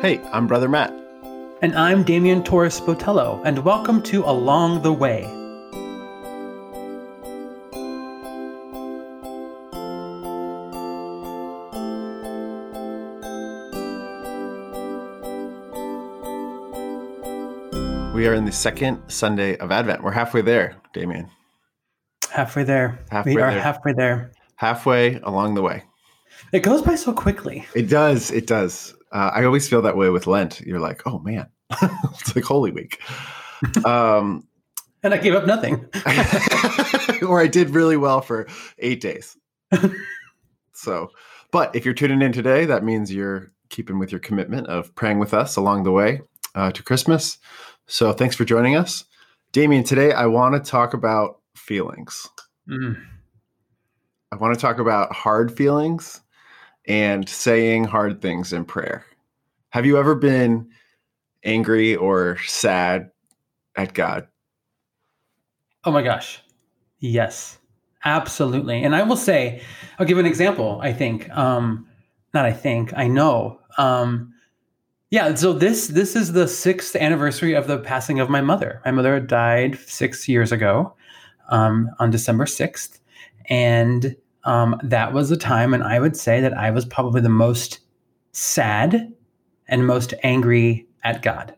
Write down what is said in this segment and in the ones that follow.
Hey, I'm Brother Matt. And I'm Damian Torres Botello, and welcome to Along the Way. We are in the second Sunday of Advent. We're halfway there, Damian. Halfway there. Halfway we are there. halfway there. Halfway along the way. It goes by so quickly. It does. It does. Uh, I always feel that way with Lent. You're like, oh man, it's like Holy Week. Um, And I gave up nothing. or I did really well for eight days. so, but if you're tuning in today, that means you're keeping with your commitment of praying with us along the way uh, to Christmas. So, thanks for joining us. Damian, today I want to talk about feelings. Mm. I want to talk about hard feelings and saying hard things in prayer. Have you ever been angry or sad at God? Oh my gosh. Yes, absolutely. And I will say, I'll give an example. I think, um, not I think, I know. Um, yeah. So this this is the sixth anniversary of the passing of my mother. My mother died six years ago, um, on December sixth, and um, that was a time when I would say that I was probably the most sad and most angry at God,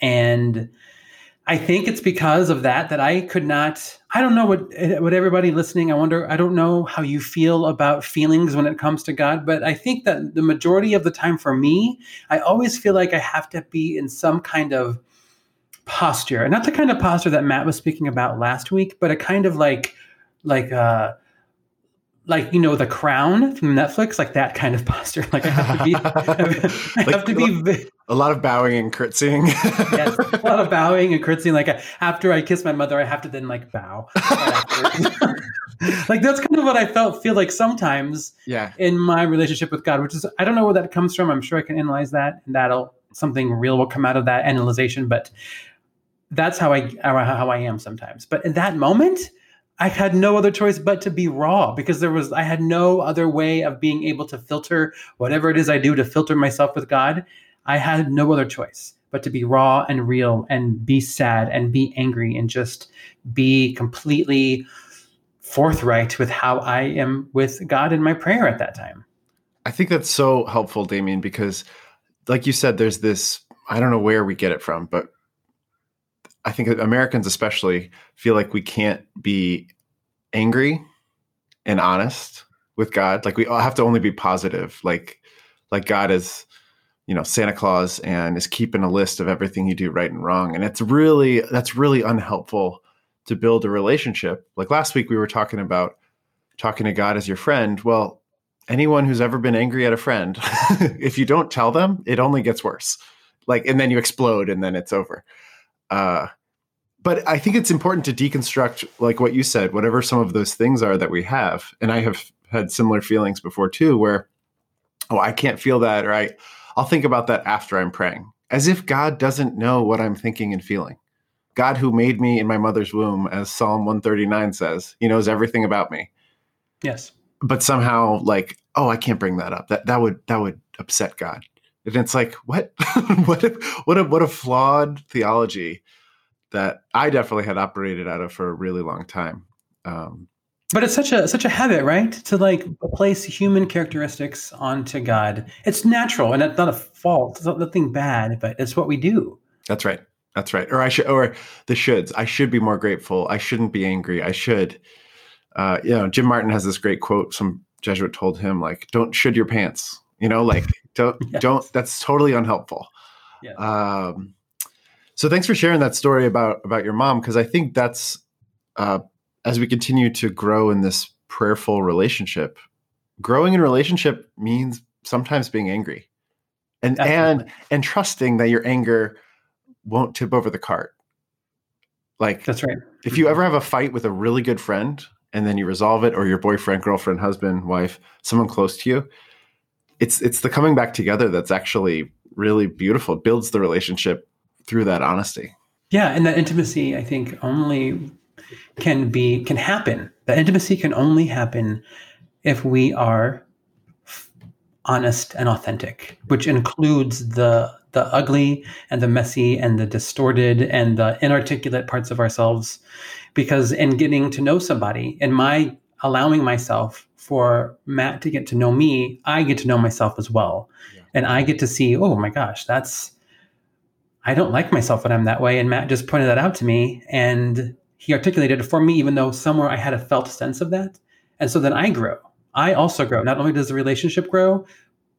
and I think it's because of that that I could not. I don't know what what everybody listening. I wonder. I don't know how you feel about feelings when it comes to God, but I think that the majority of the time for me, I always feel like I have to be in some kind of posture, and not the kind of posture that Matt was speaking about last week, but a kind of like like uh like you know the crown from netflix like that kind of posture like i have to be i have to be A lot of bowing and curtsying. yes, a lot of bowing and curtsying. Like after I kiss my mother, I have to then like bow. like that's kind of what I felt feel like sometimes yeah. in my relationship with God, which is I don't know where that comes from. I'm sure I can analyze that, and that'll something real will come out of that analyzation. But that's how I how I am sometimes. But in that moment, I had no other choice but to be raw because there was I had no other way of being able to filter whatever it is I do to filter myself with God. I had no other choice but to be raw and real and be sad and be angry and just be completely forthright with how I am with God in my prayer at that time. I think that's so helpful, Damian, because like you said, there's this, I don't know where we get it from, but I think Americans especially feel like we can't be angry and honest with God. Like we all have to only be positive. Like like God is, you know, Santa Claus and is keeping a list of everything you do right and wrong. And it's really that's really unhelpful to build a relationship. Like last week we were talking about talking to God as your friend. Well, anyone who's ever been angry at a friend, if you don't tell them, it only gets worse. Like and then you explode and then it's over. Uh but I think it's important to deconstruct, like what you said, whatever some of those things are that we have. And I have had similar feelings before too, where, oh, I can't feel that, or I, I'll think about that after I'm praying, as if God doesn't know what I'm thinking and feeling. God, who made me in my mother's womb, as Psalm 139 says, He knows everything about me. Yes. But somehow, like, oh, I can't bring that up. That that would that would upset God. And it's like, what, what, a, what a what a flawed theology that I definitely had operated out of for a really long time. Um, but it's such a such a habit, right? To like place human characteristics onto God. It's natural and it's not a fault. It's not nothing bad, but it's what we do. That's right. That's right. Or I should, or the shoulds. I should be more grateful. I shouldn't be angry. I should. Uh, you know, Jim Martin has this great quote. Some Jesuit told him, like, "Don't should your pants." You know, like, don't Yes. don't. That's totally unhelpful. Yes. Um, so thanks for sharing that story about about your mom because I think that's uh, as we continue to grow in this prayerful relationship. Growing in relationship means sometimes being angry, and and and trusting that your anger won't tip over the cart. Like That's right. if you ever have a fight with a really good friend and then you resolve it, or your boyfriend, girlfriend, husband, wife, someone close to you, it's it's the coming back together that's actually really beautiful. It builds the relationship through that honesty. Yeah, and that intimacy, I think, only can be can happen. That intimacy can only happen if we are honest and authentic, which includes the the ugly and the messy and the distorted and the inarticulate parts of ourselves. Because in getting to know somebody, in my allowing myself for Matt to get to know me, I get to know myself as well. Yeah. And I get to see, oh my gosh, that's I don't like myself when I'm that way. And Matt just pointed that out to me and he articulated it for me, even though somewhere I had a felt sense of that. And so then I grow. I also grow. Not only does the relationship grow,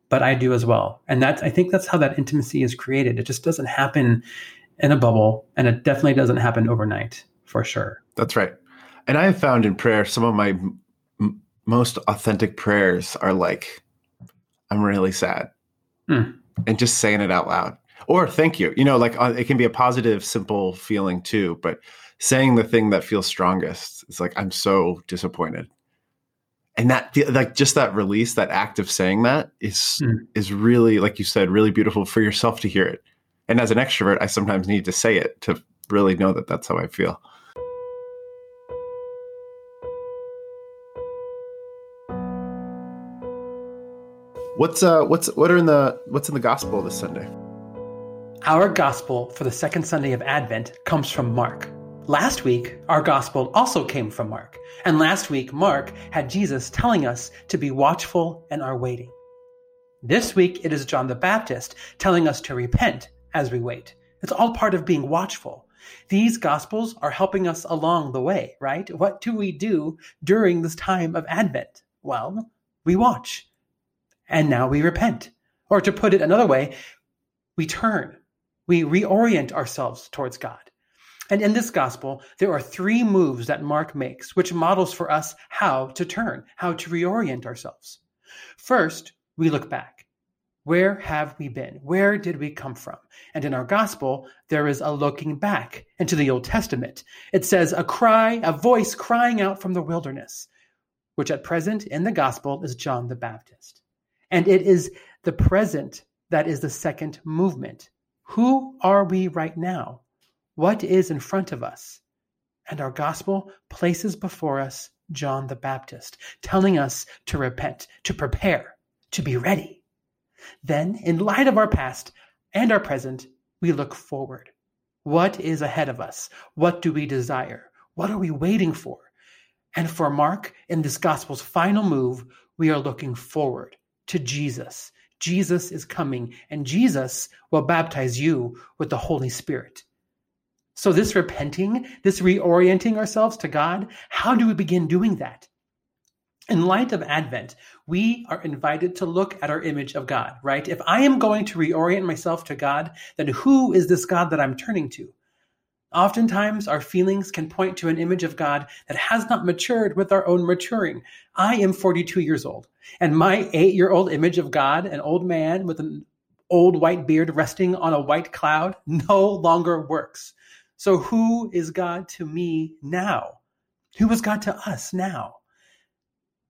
but I do as well. And that's I think that's how that intimacy is created. It just doesn't happen in a bubble, and it definitely doesn't happen overnight for sure. That's right. And I have found in prayer some of my m- most authentic prayers are like, "I'm really sad," mm. and just saying it out loud, or "Thank you." You know, like uh, it can be a positive, simple feeling too, but saying the thing that feels strongest is like, "I'm so disappointed." and that like just that release that act of saying that is mm. is really like you said really beautiful for yourself to hear it and as an extrovert i sometimes need to say it to really know that that's how i feel what's uh what's what are in the what's in the gospel this sunday our gospel for the second sunday of advent comes from mark Last week, our gospel also came from Mark. And last week, Mark had Jesus telling us to be watchful and are waiting. This week, it is John the Baptist telling us to repent as we wait. It's all part of being watchful. These gospels are helping us along the way, right? What do we do during this time of Advent? Well, we watch. And now we repent. Or to put it another way, we turn. We reorient ourselves towards God. And in this gospel, there are three moves that Mark makes, which models for us how to turn, how to reorient ourselves. First, we look back. Where have we been? Where did we come from? And in our gospel, there is a looking back into the Old Testament. It says, a cry, a voice crying out from the wilderness, which at present in the gospel is John the Baptist. And it is the present that is the second movement. Who are we right now? what is in front of us. And our gospel places before us John the Baptist, telling us to repent, to prepare, to be ready. Then, in light of our past and our present, we look forward. What is ahead of us? What do we desire? What are we waiting for? And for Mark, in this gospel's final move, we are looking forward to Jesus. Jesus is coming, and Jesus will baptize you with the Holy Spirit. So, this repenting, this reorienting ourselves to God, how do we begin doing that? In light of Advent, we are invited to look at our image of God, right? If I am going to reorient myself to God, then who is this God that I'm turning to? Oftentimes, our feelings can point to an image of God that has not matured with our own maturing. I am 42 years old, and my eight year old image of God, an old man with an old white beard resting on a white cloud, no longer works. So, who is God to me now? Who is God to us now?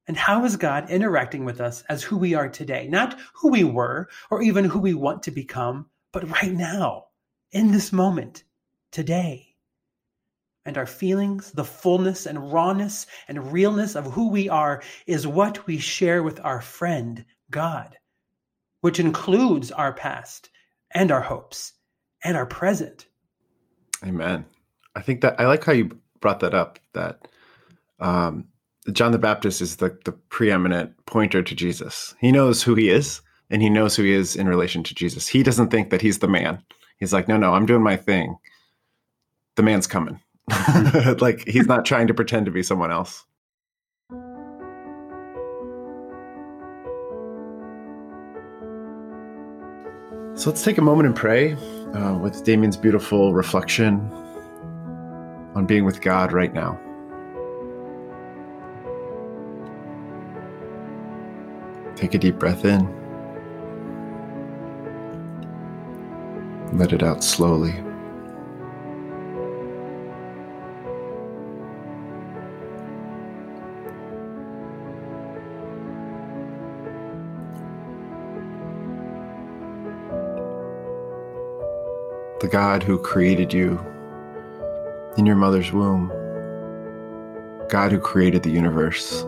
And how is God interacting with us as who we are today? Not who we were or even who we want to become, but right now, in this moment, today. And our feelings, the fullness and rawness and realness of who we are is what we share with our friend, God, which includes our past and our hopes and our present. Amen. I think that I like how you brought that up. That um, John the Baptist is the the preeminent pointer to Jesus. He knows who he is, and he knows who he is in relation to Jesus. He doesn't think that he's the man. He's like, no, no, I'm doing my thing. The man's coming. like he's not trying to pretend to be someone else. So let's take a moment and pray uh, with Damian's beautiful reflection on being with God right now. Take a deep breath in. Let it out slowly. The God who created you in your mother's womb, God who created the universe,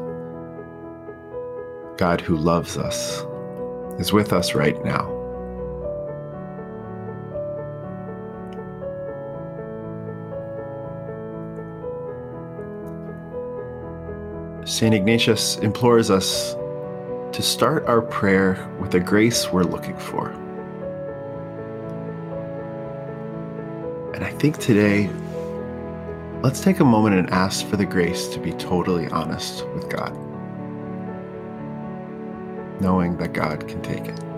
God who loves us is with us right now. St. Ignatius implores us to start our prayer with the grace we're looking for. And I think today, let's take a moment and ask for the grace to be totally honest with God, knowing that God can take it.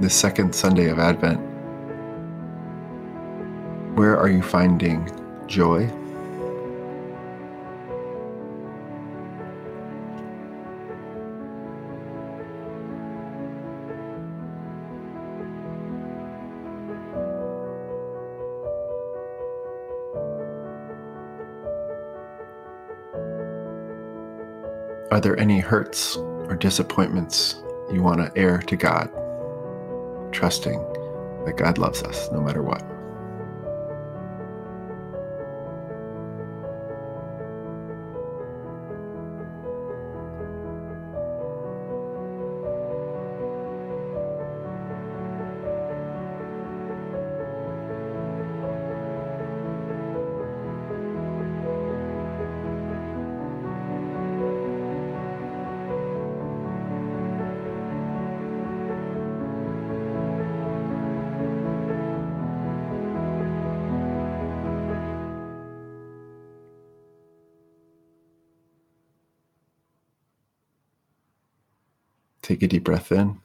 The second Sunday of Advent, where are you finding joy? Are there any hurts or disappointments you want to air to God? Trusting that God loves us no matter what. Take a deep breath in.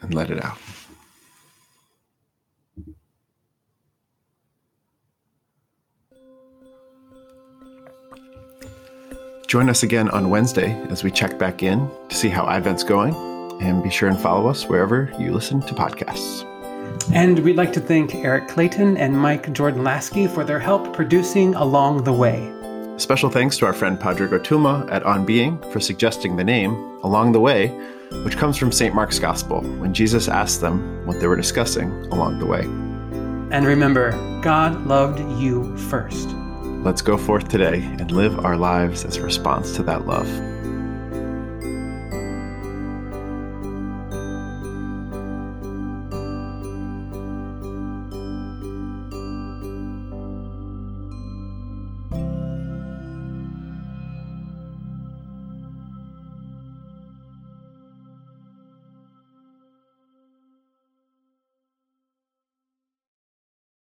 And let it out. Join us again on Wednesday as we check back in to see how Advent's going. And be sure and follow us wherever you listen to podcasts. And we'd like to thank Eric Clayton and Mike Jordan Laskey for their help producing Along the Way. Special thanks to our friend Pádraig Ó Tuama at On Being for suggesting the name Along the Way, which comes from St. Mark's Gospel when Jesus asked them what they were discussing along the way. And remember, God loved you first. Let's go forth today and live our lives as a response to that love.